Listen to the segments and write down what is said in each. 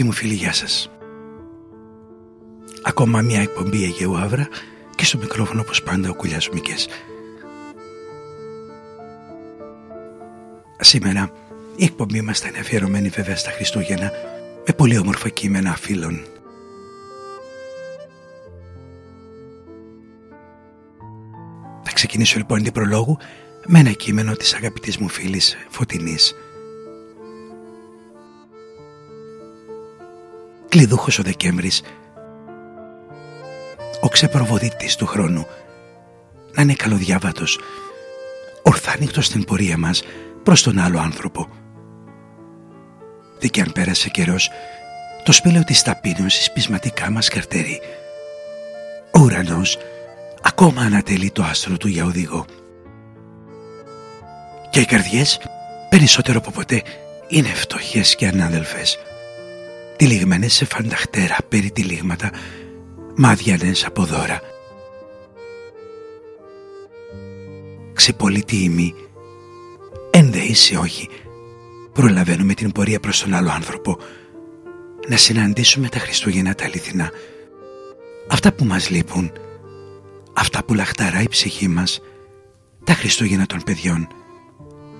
Αγαπητοί μου φίλοι, γεια σας. Ακόμα μια εκπομπή Αιγαίου Άβρα και στο μικρόφωνο όπως πάντα ο Κουλιάς Μικές. Σήμερα η εκπομπή μας θα είναι αφιερωμένη βέβαια στα Χριστούγεννα με πολύ όμορφα κείμενα φίλων. Θα ξεκινήσω λοιπόν την προλόγου με ένα κείμενο της αγαπητής μου φίλης Φωτεινής κλειδούχος ο Δεκέμβρης. Ο ξεπροβοδίτης του χρόνου. Να είναι καλοδιάβατος. Ορθάνικτος στην πορεία μας προς τον άλλο άνθρωπο. Δεν κι αν πέρασε καιρός το σπήλαιο της ταπείνωσης πεισματικά μας καρτερεί. Ο ουρανός ακόμα ανατελεί το άστρο του για οδηγό. Και οι καρδιές περισσότερο από ποτέ είναι φτωχές και ανάδελφες τυλιγμένες σε φανταχτέρα περί τυλίγματα, μάδιανες από δώρα. Ξεπολίτη ημί, ενδεήσει όχι, προλαβαίνουμε την πορεία προς τον άλλο άνθρωπο, να συναντήσουμε τα Χριστούγεννα τα αληθινά, αυτά που μας λείπουν, αυτά που λαχταρά η ψυχή μας, τα Χριστούγεννα των παιδιών,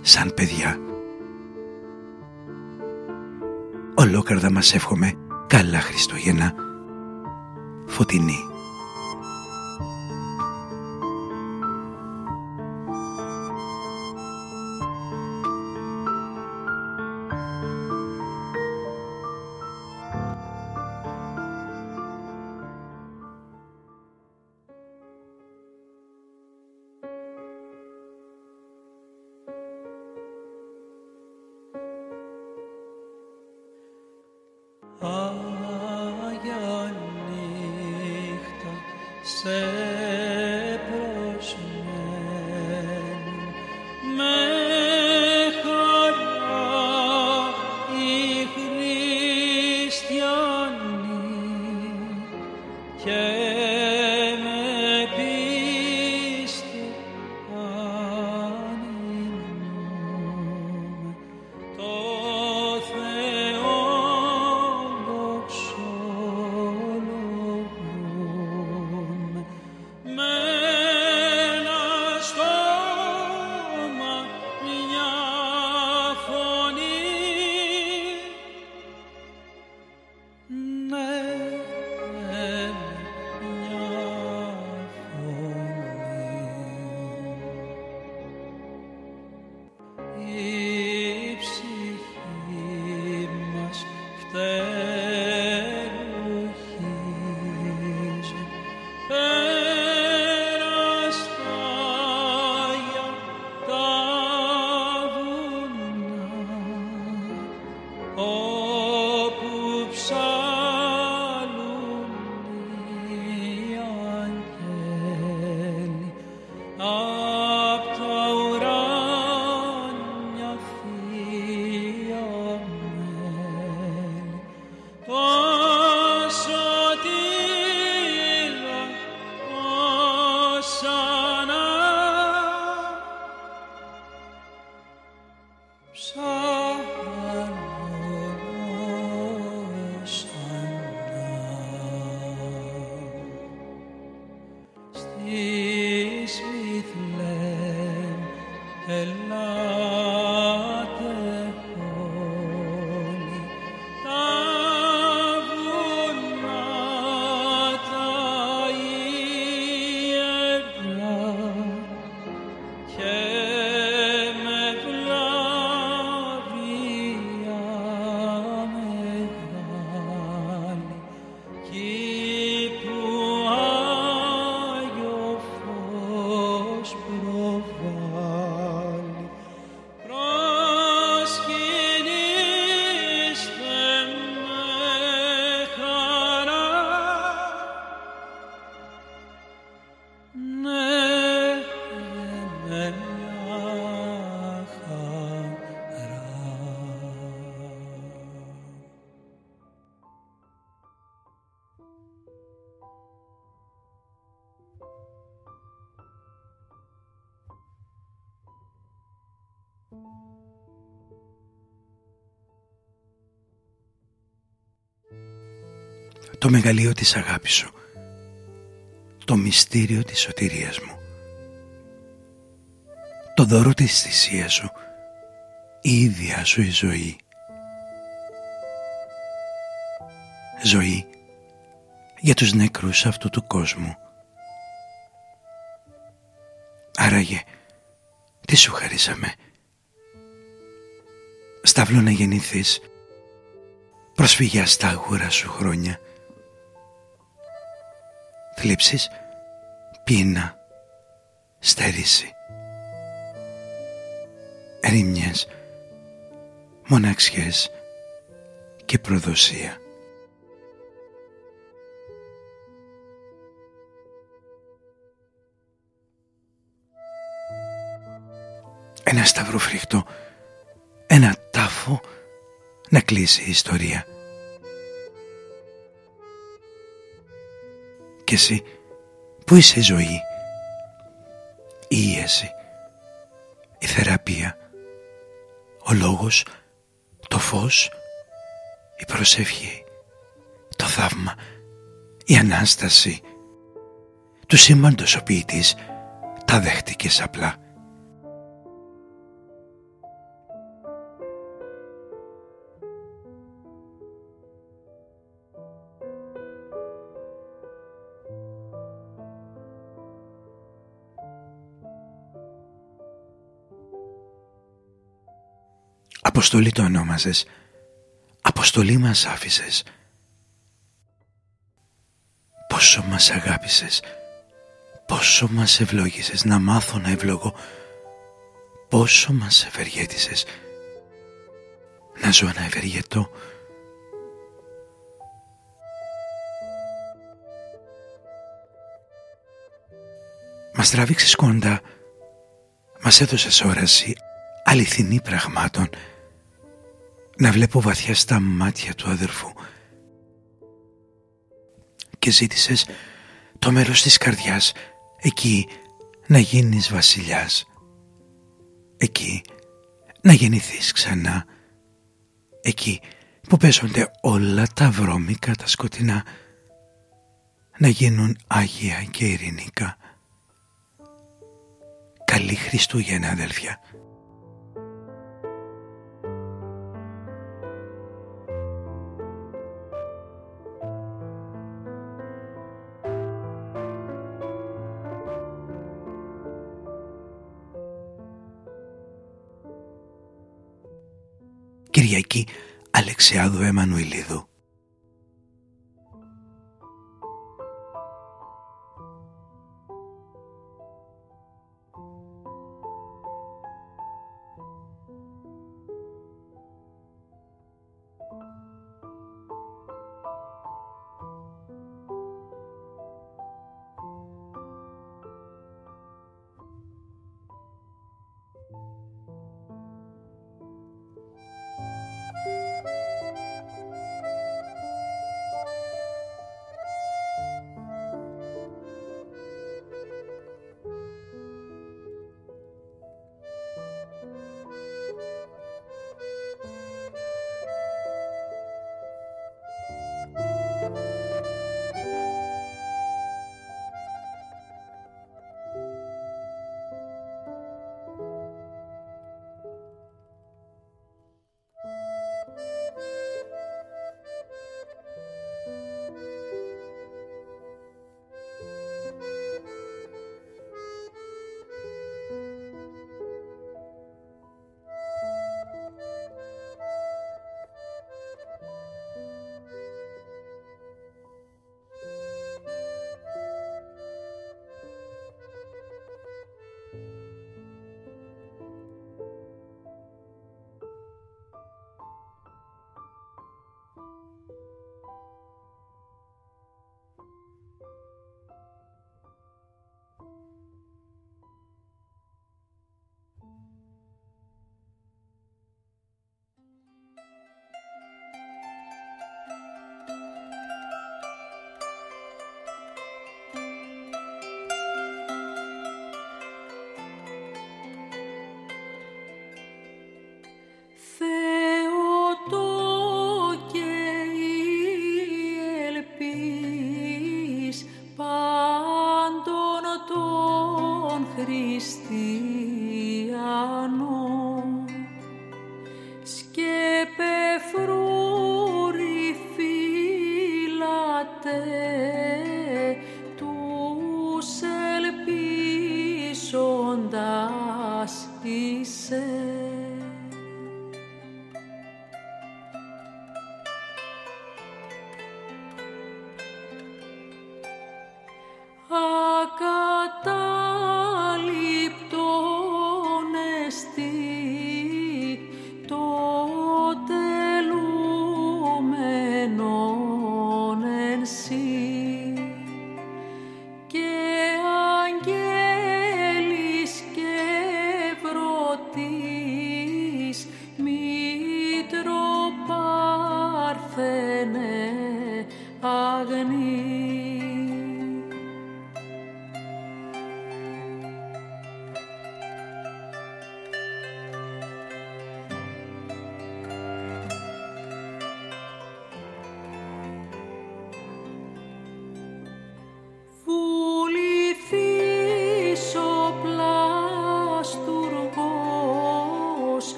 σαν παιδιά. Ολόκαρδα μας εύχομαι καλά Χριστούγεννα. Φωτεινή. Το μεγαλείο της αγάπης σου, το μυστήριο της σωτηρίας μου, το δώρο της θυσίας σου, η ίδια σου η ζωή. Ζωή για τους νεκρούς αυτού του κόσμου. Άραγε, τι σου χαρίσαμε. Σταύλο να γεννηθείς, προσφυγιά στα αγούρα σου χρόνια. Θλίψεις, πείνα, στέρηση. Ερήμιες, μοναξιές και προδοσία. Ένα σταυρό φρικτό, ένα τάφο να κλείσει η ιστορία. Και εσύ, πού είσαι η ζωή, η ίεση, η θεραπεία, ο λόγος, το φως, η προσευχή, το θαύμα, η Ανάσταση του σύμπαντος ο ποιητής τα δέχτηκες απλά. Αποστολή το ονόμαζες. Αποστολή μας άφησες. Πόσο μας αγάπησες. Πόσο μας ευλόγησες να μάθω να ευλογώ. Πόσο μας ευεργέτησες να ζω να ευεργετώ. Μας τράβηξες κοντά, μας έδωσες όραση αληθινή πραγμάτων να βλέπω βαθιά στα μάτια του αδερφού. Και ζήτησες το μέρος της καρδιάς εκεί να γίνεις βασιλιάς. Εκεί να γεννηθείς ξανά. Εκεί που παίζονται όλα τα βρώμικα τα σκοτεινά. Να γίνουν άγια και ειρηνικά. Καλή Χριστούγεννα αδελφιά Κυριακή Αλεξιάδου Εμμανουηλίδου.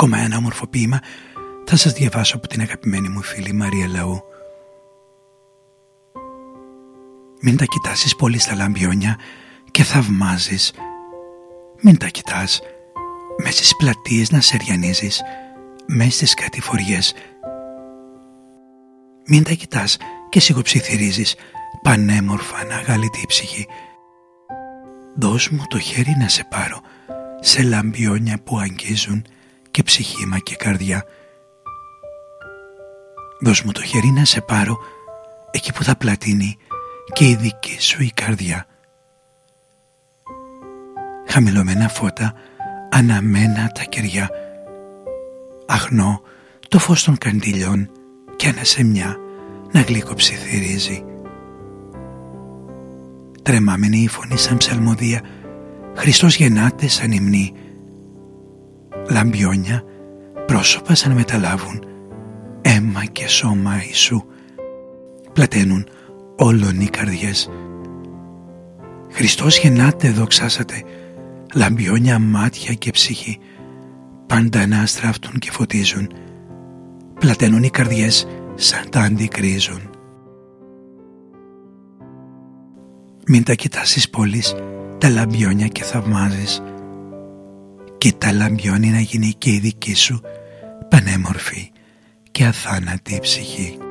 Ακόμα ένα όμορφο ποίημα θα σας διαβάσω από την αγαπημένη μου φίλη Μαρία Λαού. Μην τα κοιτάσεις πολύ στα λαμπιόνια και θαυμάζεις. Μην τα κοιτάς μέσα στις πλατείες να σεριανίζεις, μέσα στις κατηφοριές. Μην τα κοιτάς και σιγοψιθυρίζεις πανέμορφα να αγάλει ψυχή. Δώσ' μου το χέρι να σε πάρω σε λαμπιόνια που αγγίζουν και ψυχήμα και καρδιά. Δώσ' μου το χέρι να σε πάρω εκεί που θα πλατείνει και η δική σου η καρδιά. Χαμηλωμένα φώτα, αναμένα τα κεριά. Αχνό το φως των καντιλιών και μια να γλυκοψιθυρίζει. Τρεμάμενη η φωνή σαν ψαλμοδία, Χριστός γεννάται σαν υμνή λαμπιόνια, πρόσωπα σαν μεταλάβουν, αίμα και σώμα Ιησού. Πλαταίνουν όλων οι καρδιές. Χριστός γεννάται δοξάσατε, λαμπιόνια μάτια και ψυχή, πάντα να αστράφτουν και φωτίζουν. Πλαταίνουν οι καρδιές σαν τα αντικρίζουν. Μην τα κοιτάσεις πόλεις, τα λαμπιόνια και θαυμάζεις και τα λαμπιώνει να γίνει και η δική σου πανέμορφη και αθάνατη ψυχή.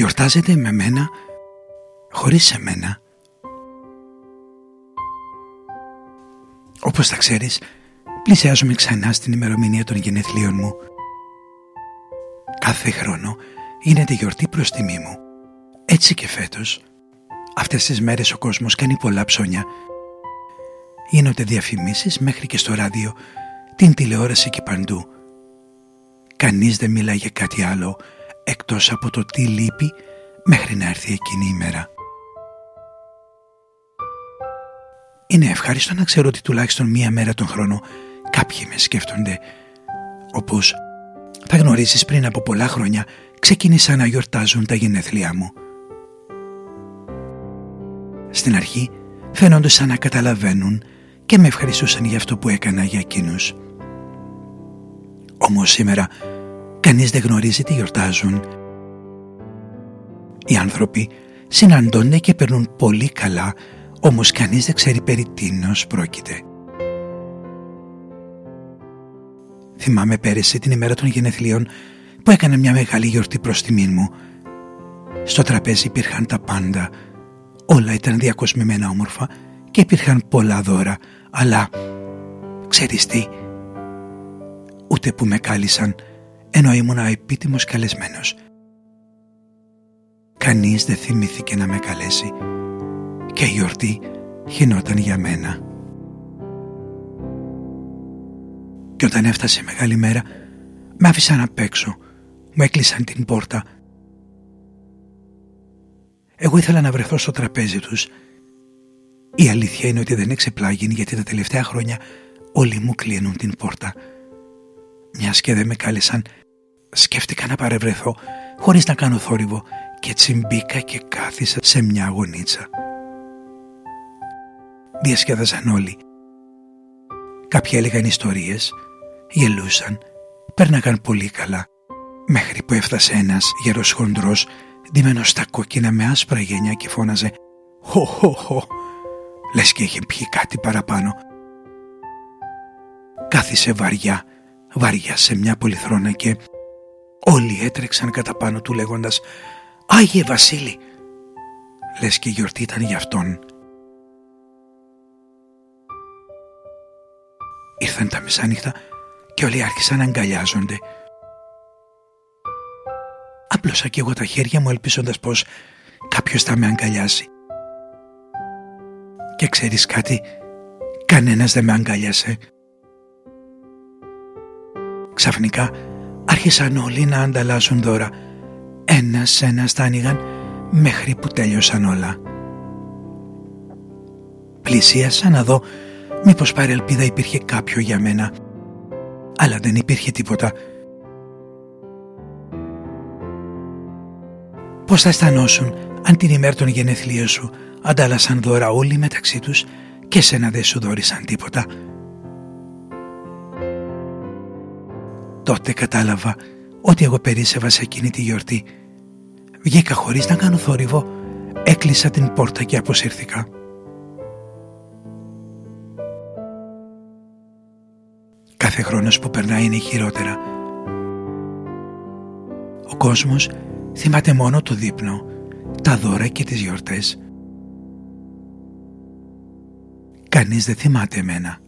Γιορτάζετε με μένα χωρίς εμένα. Όπως θα ξέρεις, πλησιάζουμε ξανά στην ημερομηνία των γενεθλίων μου. Κάθε χρόνο γίνεται γιορτή προς τιμή μου. Έτσι και φέτος. Αυτές τις μέρες ο κόσμος κάνει πολλά ψώνια. Γίνονται διαφημίσεις μέχρι και στο ράδιο, την τηλεόραση και παντού. Κανείς δεν μιλάει για κάτι άλλο εκτός από το τι λείπει μέχρι να έρθει εκείνη η μέρα. Είναι ευχάριστο να ξέρω ότι τουλάχιστον μία μέρα τον χρόνο κάποιοι με σκέφτονται. Όπως θα γνωρίσεις πριν από πολλά χρόνια ξεκίνησαν να γιορτάζουν τα γενέθλιά μου. Στην αρχή φαίνονται σαν να καταλαβαίνουν και με ευχαριστούσαν για αυτό που έκανα για εκείνους. Όμως σήμερα κανείς δεν γνωρίζει τι γιορτάζουν. Οι άνθρωποι συναντώνται και περνούν πολύ καλά όμως κανείς δεν ξέρει περί τίνος πρόκειται. Θυμάμαι πέρυσι την ημέρα των γενεθλίων που έκανα μια μεγάλη γιορτή προς τιμή μου. Στο τραπέζι υπήρχαν τα πάντα. Όλα ήταν διακοσμημένα όμορφα και υπήρχαν πολλά δώρα. Αλλά, ξέρεις τι, ούτε που με κάλισαν ενώ ήμουν επίτιμος καλεσμένος. Κανείς δεν θυμήθηκε να με καλέσει και η γιορτή γινόταν για μένα. Και όταν έφτασε μεγάλη μέρα, με άφησαν απ' έξω, μου έκλεισαν την πόρτα. Εγώ ήθελα να βρεθώ στο τραπέζι τους. Η αλήθεια είναι ότι δεν εξεπλάγει γιατί τα τελευταία χρόνια όλοι μου κλείνουν την πόρτα. Μιας και δεν με κάλεσαν, σκέφτηκα να παρευρεθώ χωρίς να κάνω θόρυβο και έτσι μπήκα και κάθισα σε μια γωνίτσα διασκέδαζαν όλοι. Κάποιοι έλεγαν ιστορίες, γελούσαν, πέρναγαν πολύ καλά, μέχρι που έφτασε ένας γερός χοντρός, ντυμένος στα κόκκινα με άσπρα γενιά και φώναζε «Χω, χω, χω», λες και είχε πιει κάτι παραπάνω. Κάθισε βαριά, βαριά σε μια πολυθρόνα και όλοι έτρεξαν κατά πάνω του λέγοντας «Άγιε Βασίλη», λες και η γιορτή ήταν για αυτόν Ήρθαν τα μεσάνυχτα και όλοι άρχισαν να αγκαλιάζονται. Άπλωσα κι εγώ τα χέρια μου ελπίζοντας πως κάποιος θα με αγκαλιάσει. Και ξέρεις κάτι, κανένας δεν με αγκαλιάσε. Ξαφνικά άρχισαν όλοι να ανταλλάσσουν δώρα. Ένας ένας τα άνοιγαν μέχρι που τέλειωσαν όλα. Πλησίασα να δω Μήπως πάρει ελπίδα υπήρχε κάποιο για μένα Αλλά δεν υπήρχε τίποτα Πώς θα αισθανόσουν αν την ημέρα των γενεθλίων σου αντάλλασαν δώρα όλοι μεταξύ τους και σένα δεν σου δόρισαν τίποτα; Τότε κατάλαβα ότι εγώ περίσευα σε εκείνη τη γιορτή. Βγήκα χωρίς να κάνω θόρυβο, έκλεισα την πόρτα και αποσύρθηκα. Κάθε χρόνος που περνάει είναι χειρότερα. Ο κόσμος θυμάται μόνο το δείπνο, τα δώρα και τις γιορτές. Κανείς δεν θυμάται εμένα.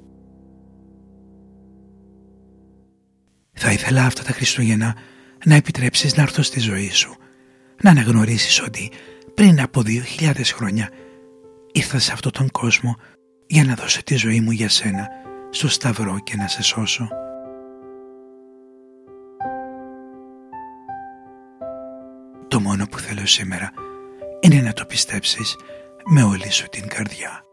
Θα ήθελα αυτά τα Χριστούγεννα να επιτρέψεις να έρθω στη ζωή σου, να αναγνωρίσεις ότι πριν από δύο χιλιάδες χρόνια ήρθα σε αυτόν τον κόσμο για να δώσω τη ζωή μου για σένα στο σταυρό και να σε σώσω. Το μόνο που θέλω σήμερα είναι να το πιστέψεις με όλη σου την καρδιά.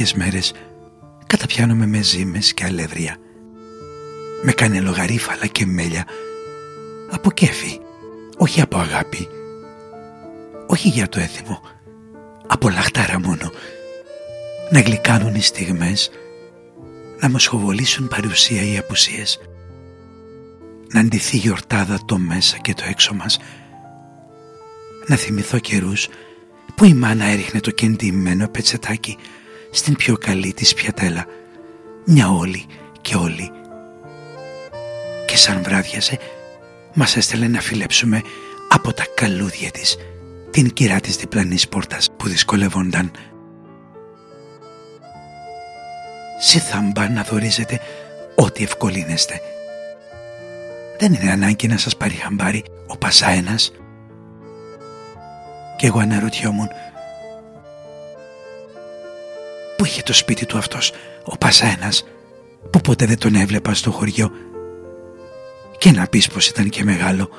Πάντα τέτοιες μέρες καταπιάνομαι με ζύμες και αλεύρια. Με κάνει λογαρίφαλα και μέλια από κέφι, όχι από αγάπη. Όχι για το έθιμο, από λαχτάρα μόνο. Να γλυκάνουν οι στιγμές, να μου σχοβολήσουν παρουσία ή απουσίες. Να αντιθεί γιορτάδα το μέσα και το έξω μας. Να θυμηθώ καιρούς που η μάνα έριχνε το κεντυμένο πετσετάκι στην πιο καλή της πιατέλα, μια όλη και όλη. Και σαν βράδιαζε, μας έστελνε να φιλέψουμε από τα καλούδια της την κυρά της διπλανής πόρτας που δυσκολεύονταν. Συθάμπα να δορίζετε ό,τι ευκολύνεστε. Δεν είναι ανάγκη να σας πάρει χαμπάρι ο Πασάενας. Κι εγώ αναρωτιόμουν Πού είχε το σπίτι του αυτός ο Πασάενας που ποτέ δεν τον έβλεπα στο χωριό και να πεις πως ήταν και μεγάλο.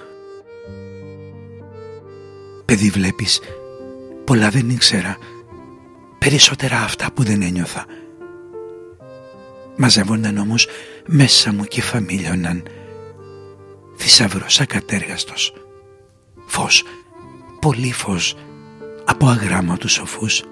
Παιδί βλέπεις, πολλά δεν ήξερα, περισσότερα αυτά που δεν ένιωθα. Μαζεύονταν όμως μέσα μου και φαμίλιοναν. Θησαυρός ακατέργαστος. Φως, πολύ φως, από αγράμματους σοφούς.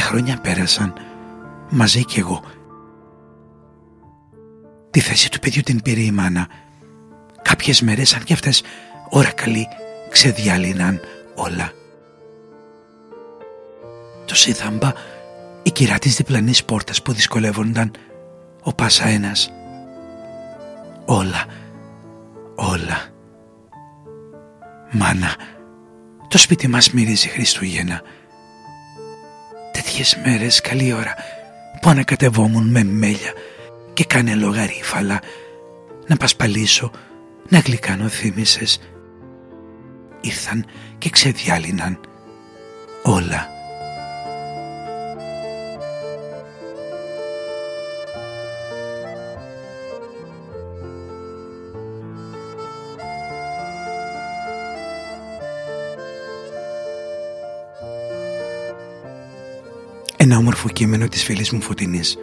Χρόνια πέρασαν μαζί κι εγώ. Τη θέση του παιδιού την πήρε η μάνα. Κάποιες μέρες αν κι αυτές ώρα καλή ξεδιάλυναν όλα. Το Σίδαμπα, η κυρά της διπλανής πόρτας που δυσκολεύονταν, ο Πάσα ένας. Όλα, όλα. Μάνα, το σπίτι μας μυρίζει Χριστούγεννα τέτοιες μέρες καλή ώρα που ανακατευόμουν με μέλια και κάνε λογαρίφαλα να πασπαλίσω, να γλυκάνω θύμησες. Ήρθαν και ξεδιάλυναν όλα ένα όμορφο κείμενο της φίλης μου Φωτεινής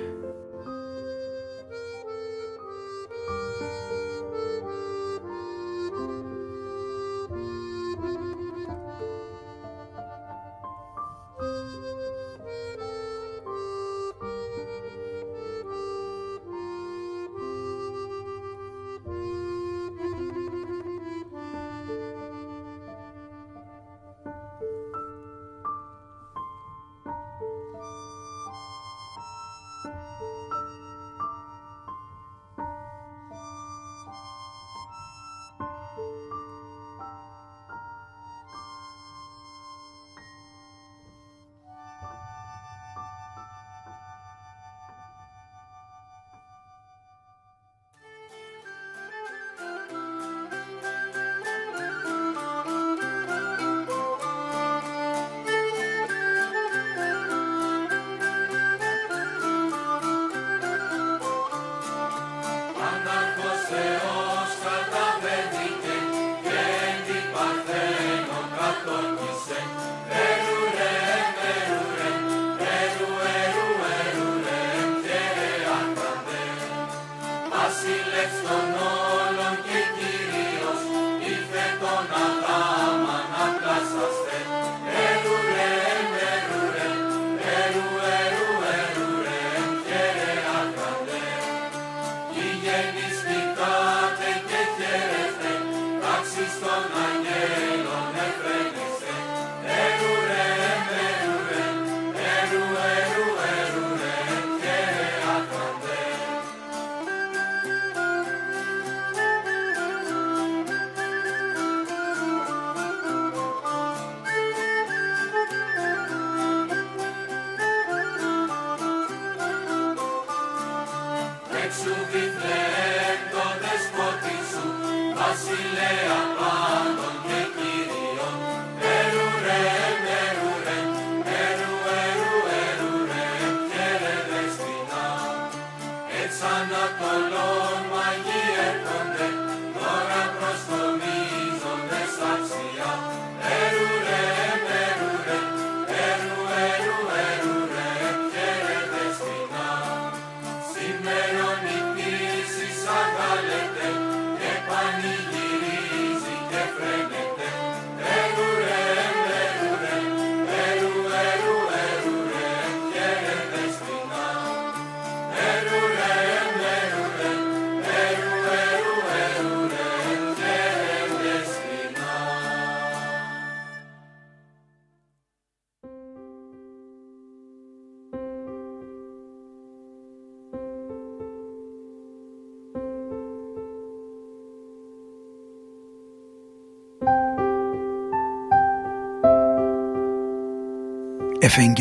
Basilea.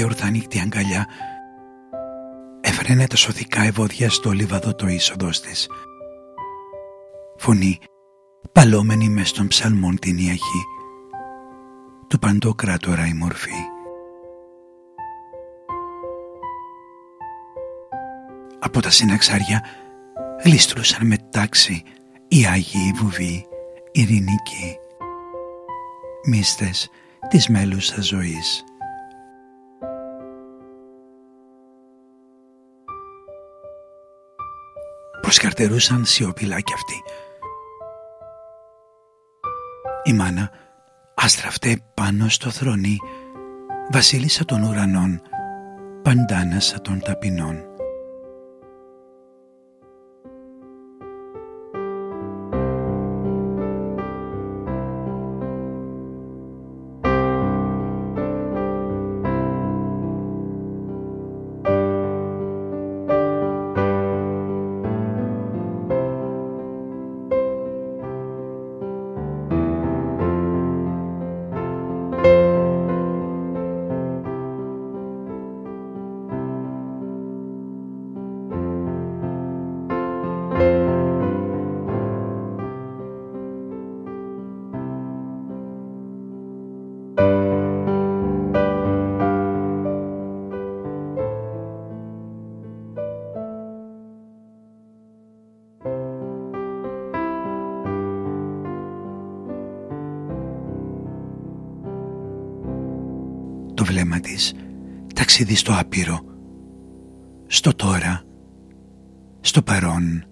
Εφέγγε ορθανίκτη αγκαλιά. Έφρενε τα σωθικά ευωδιά στο λίβαδο το είσοδος της. Φωνή παλόμενη μες στον ψαλμόν την ιαχή. Του παντοκράτορα η μορφή. Από τα συναξάρια γλίστρουσαν με τάξη οι Άγιοι Βουβοί ειρηνικοί. Μίστες της μέλουσας ζωής. Προσκαρτερούσαν σιωπηλά κι αυτοί. Η μάνα άστραφτε πάνω στο θρονί βασίλισσα των ουρανών παντάνασα των ταπεινών. Ταξίδι στο άπειρο, στο τώρα, στο παρόν,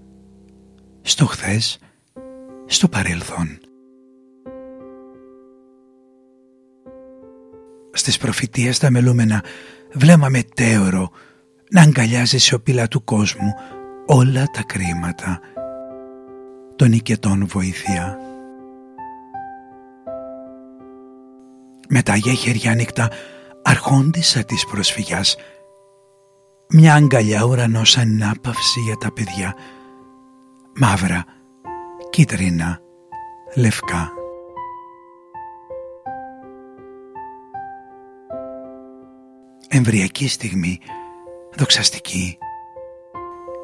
στο χθες, στο παρελθόν. Στις προφητείες τα μελούμενα βλέμμα μετέωρο να αγκαλιάζει σιωπηλά του κόσμου όλα τα κρίματα των οικετών βοήθεια. Με τα χέρια ανοιχτά αρχόντισα της προσφυγιάς. Μια αγκαλιά ουρανός ανάπαυση για τα παιδιά. Μαύρα, κίτρινα, λευκά. Εμβριακή στιγμή δοξαστική.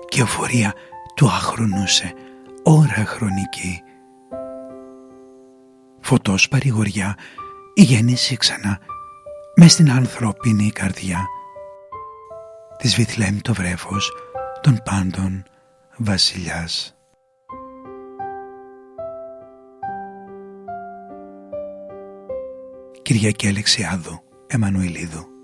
Και εφορία του άχρονούσε ώρα χρονική. Φωτός παρηγοριά η γέννηση ξανά μες στην ανθρώπινη καρδιά της Βιθλέμ το βρέφος των πάντων βασιλιάς. Κυριακή Αλεξιάδου, Εμμανουηλίδου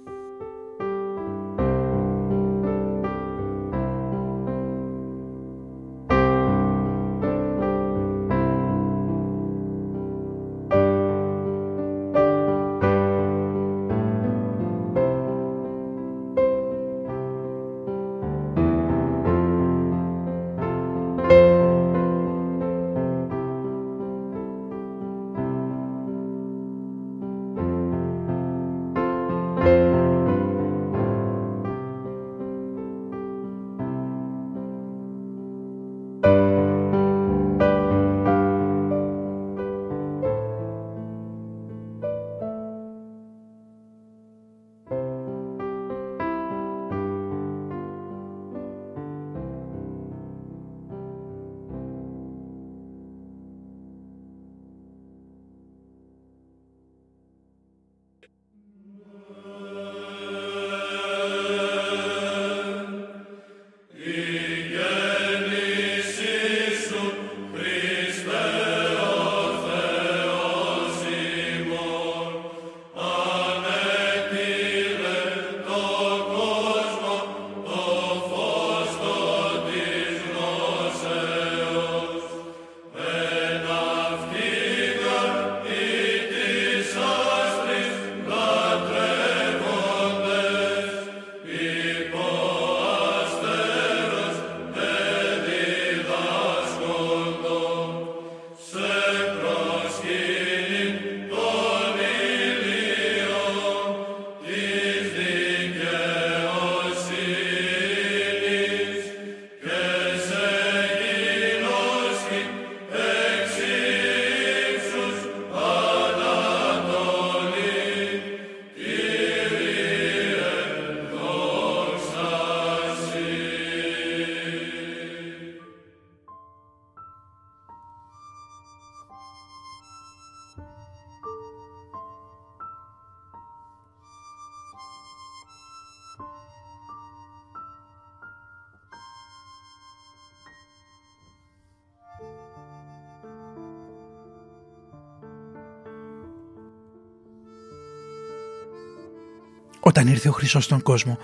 Όταν ήρθε ο Χριστός στον κόσμο,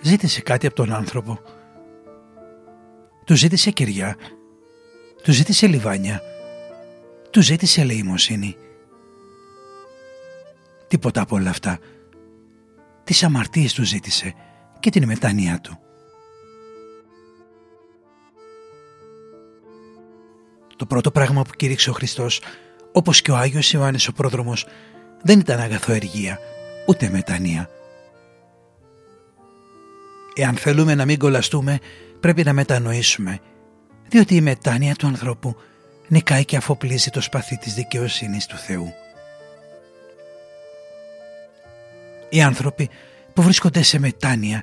ζήτησε κάτι από τον άνθρωπο. Του ζήτησε κεριά, του ζήτησε λιβάνια, του ζήτησε ελεημοσύνη. Τίποτα από όλα αυτά. Τις αμαρτίες του ζήτησε και την μετάνοια του. Το πρώτο πράγμα που κήρυξε ο Χριστός, όπως και ο Άγιος Ιωάννης ο πρόδρομος, δεν ήταν αγαθοεργία, ούτε μετανία. Εάν θέλουμε να μην κολλαστούμε, πρέπει να μετανοήσουμε, διότι η μετάνοια του ανθρώπου νικάει και αφοπλίζει το σπαθί της δικαιοσύνης του Θεού. Οι άνθρωποι που βρίσκονται σε μετάνοια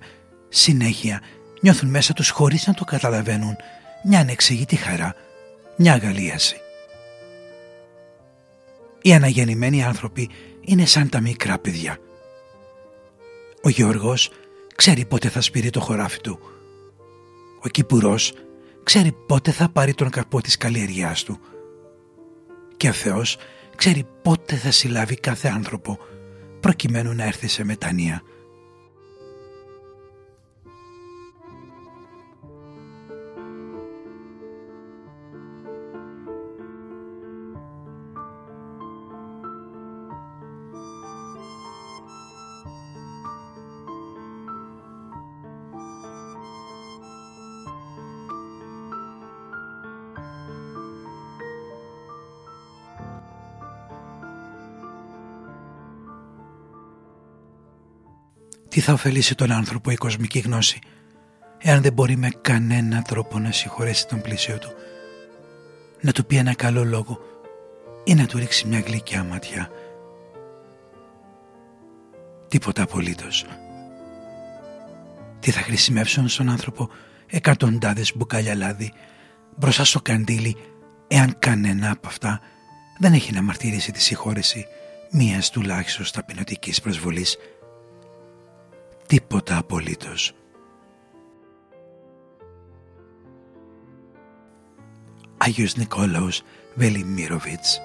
συνέχεια νιώθουν μέσα τους χωρίς να το καταλαβαίνουν μια ανεξηγητή χαρά, μια αγαλίαση. Οι αναγεννημένοι άνθρωποι είναι σαν τα μικρά παιδιά. Ο Γιώργος ξέρει πότε θα σπείρει το χωράφι του. Ο Κυπουρός ξέρει πότε θα πάρει τον καρπό της καλλιεργιάς του. Και ο Θεός ξέρει πότε θα συλλάβει κάθε άνθρωπο προκειμένου να έρθει σε μετανία. Τι θα ωφελήσει τον άνθρωπο η κοσμική γνώση εάν δεν μπορεί με κανένα τρόπο να συγχωρέσει τον πλήσιο του, να του πει ένα καλό λόγο ή να του ρίξει μια γλυκιά ματιά; Τίποτα απολύτως. Τι θα χρησιμεύσουν στον άνθρωπο εκατοντάδες μπουκάλια λάδι μπροστά στο καντήλι εάν κανένα από αυτά δεν έχει να μαρτυρήσει τη συγχώρεση μίας τουλάχιστον ταπεινωτικής προσβολής; Τίποτα απολύτως. Άγιος Νικόλαος Βελιμίροβιτς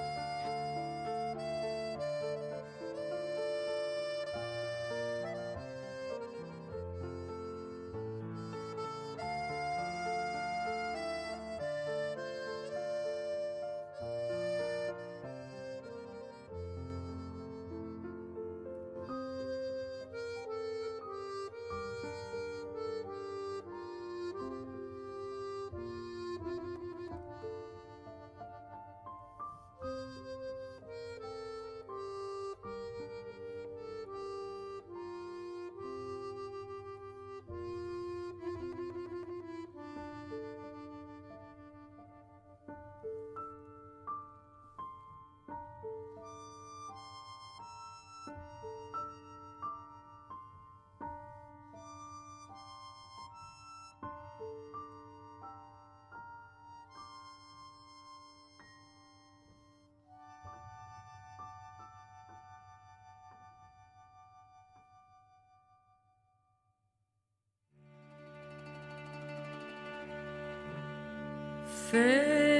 fé.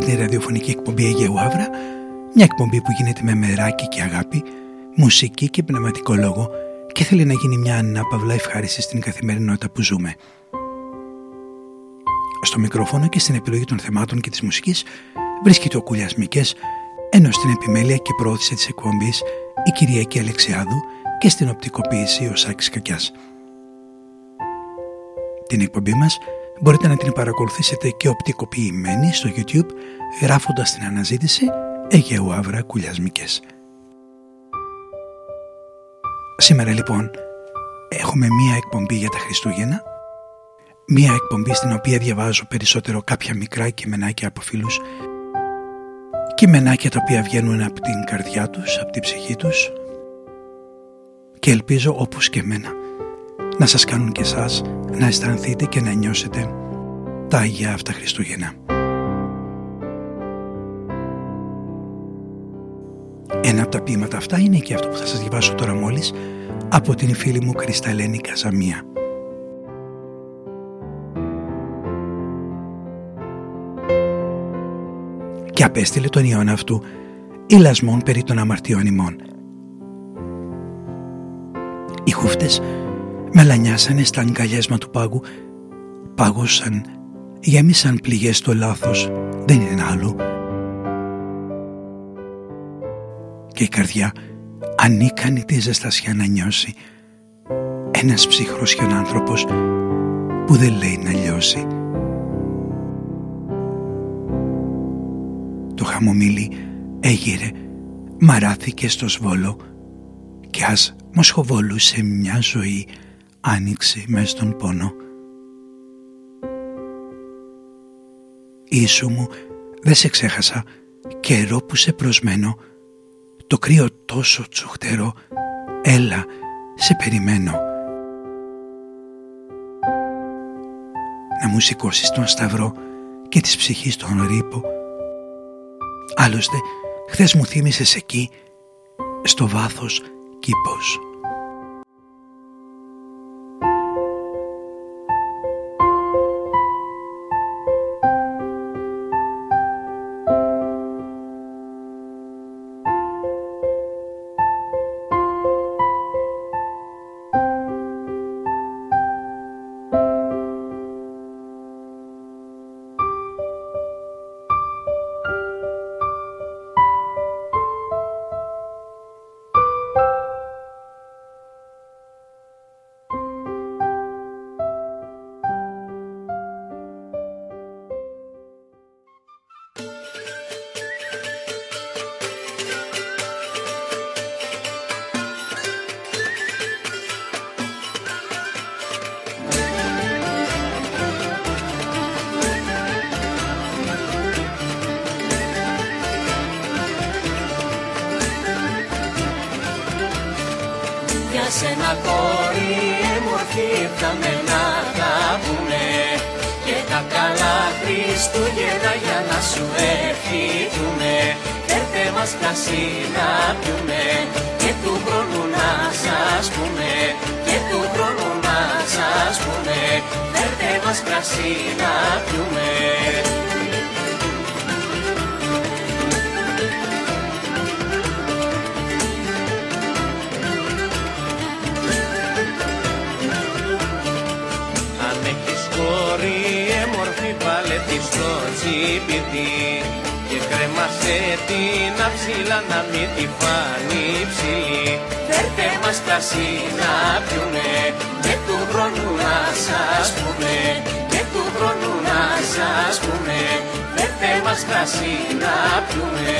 Την ραδιοφωνική εκπομπή Αιγαίου Αύρα, μια εκπομπή που γίνεται με μεράκι και αγάπη, μουσική και πνευματικό λόγο και θέλει να γίνει μια ανάπαυλα ευχάριση στην καθημερινότητα που ζούμε. Στο μικρόφωνο και στην επιλογή των θεμάτων και της μουσικής βρίσκεται ο Κουλιάς Μικές, ενώ στην επιμέλεια και πρόθεση της εκπομπής η Κυριακή Αλεξιάδου και στην οπτικοποίηση ο Σάκης Κακιάς. Την εκπομπή μας μπορείτε να την παρακολουθήσετε και οπτικοποιημένη στο YouTube γράφοντας την αναζήτηση Αιγαίου Αύρα Κουλιασμικές. Σήμερα λοιπόν έχουμε μία εκπομπή για τα Χριστούγεννα. Μία εκπομπή στην οποία διαβάζω περισσότερο κάποια μικρά κειμενάκια από φίλους. Κειμενάκια τα οποία βγαίνουν από την καρδιά τους, από την ψυχή τους. Και ελπίζω όπως και εμένα να σας κάνουν και εσάς να αισθανθείτε και να νιώσετε τα Αγία αυτά Χριστούγεννα. Ένα από τα ποίηματα αυτά είναι και αυτό που θα σας διαβάσω τώρα μόλις από την φίλη μου Κρυσταλένη Καζαμία. Και απέστειλε τον ιόν αυτού ηλασμών περί των αμαρτιών ημών. Οι χούφτες μελανιάσανε στα αγκαλιάσμα του πάγου, πάγωσαν, γέμισαν πληγές στο λάθος, δεν είναι άλλο. Και η καρδιά ανίκανη τη ζεστασιά να νιώσει ένας ψυχρός άνθρωπος που δεν λέει να λιώσει. Το χαμομήλι έγειρε, μαράθηκες στο σβόλο και ας μοσχοβολούσε μια ζωή άνοιξε μες στον πόνο. Ιησού μου, δεν σε ξέχασα, καιρό που σε προσμένω, το κρύο τόσο τσουχτερό, έλα, σε περιμένω. Να μου σηκώσεις τον σταυρό και της ψυχής τον ρήπο. Άλλωστε, χθες μου θύμισες εκεί, στο βάθος κήπος. σπιτί και κρέμασε την αψίλα να μην τη φάνει ψηλή. Φέρτε μας κρασί να πιούμε και του χρόνου να σας πούμε και του χρόνου να σας πούμε Φέρτε μας κρασί να πιούμε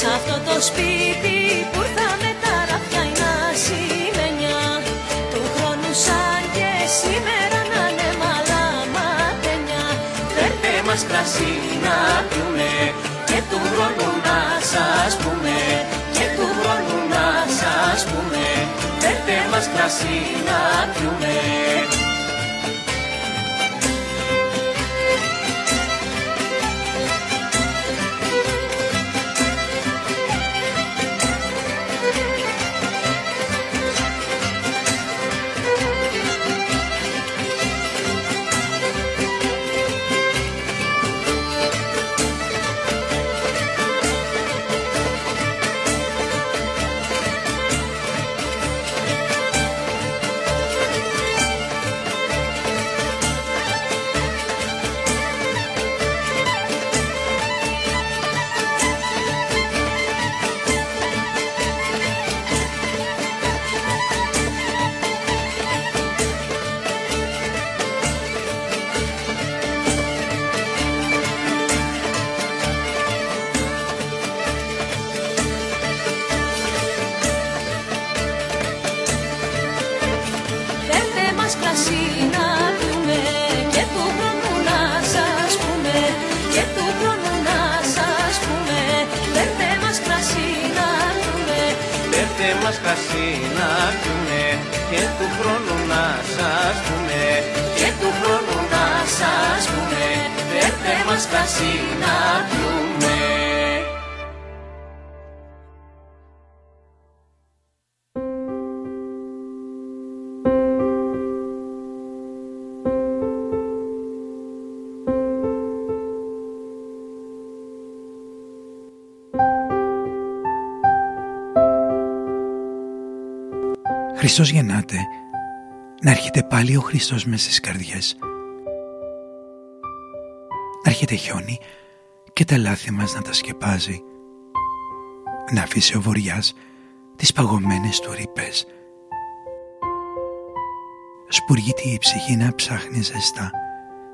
Σ' αυτό το σπίτι που θα με τα ραφιά είναι ασημένια Του χρόνου σαν και σήμερα να είναι μαλαματένια Φέρτε μας κρασί να πιούμε και του χρόνου να σας πούμε Και του χρόνου να σας πούμε Φέρτε μας κρασί να πιούμε Χριστός γεννάται, να έρχεται πάλι ο Χριστός μέσα στις καρδιές. Να έρχεται χιόνι και τα λάθη μας να τα σκεπάζει. Να αφήσει ο βοριάς τις παγωμένες του ρήπες. Σπουργείται η ψυχή να ψάχνει ζεστά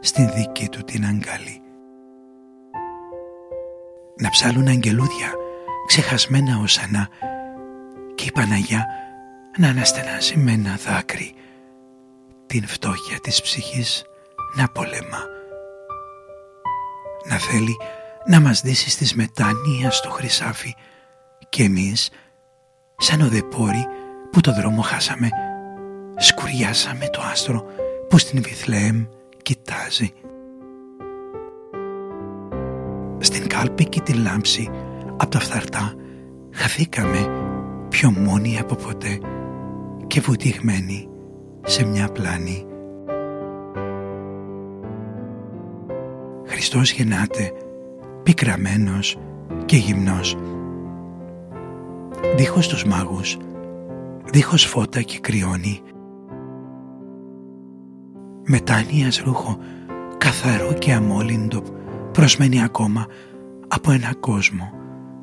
στην δική του την αγκάλη. Να ψάλουν αγγελούδια ξεχασμένα ως ανά και η Παναγιά να αναστενάζει με ένα δάκρυ την φτώχεια της ψυχής να πολεμά. Να θέλει να μας δείσει στις μετάνοια στο χρυσάφι και εμείς σαν οδεπόροι που το δρόμο χάσαμε σκουριάσαμε το άστρο που στην Βιθλεέμ κοιτάζει. Στην κάλπη και την λάμψη από τα φθαρτά χαθήκαμε πιο μόνοι από ποτέ και βουτυγμένη σε μια πλάνη. Χριστός γεννάται πικραμένος και γυμνός. Δίχως τους μάγους δίχως φώτα και κρυώνει. Μετάνοιας ρούχο καθαρό και αμόλυντο προσμένει ακόμα από ένα κόσμο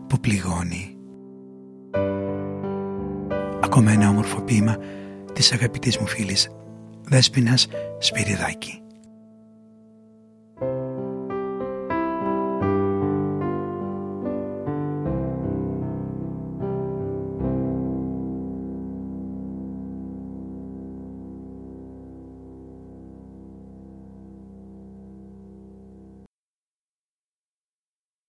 που πληγώνει ακόμα ένα όμορφο ποίημα της αγαπητής μου φίλης Δέσποινας Σπυριδάκη.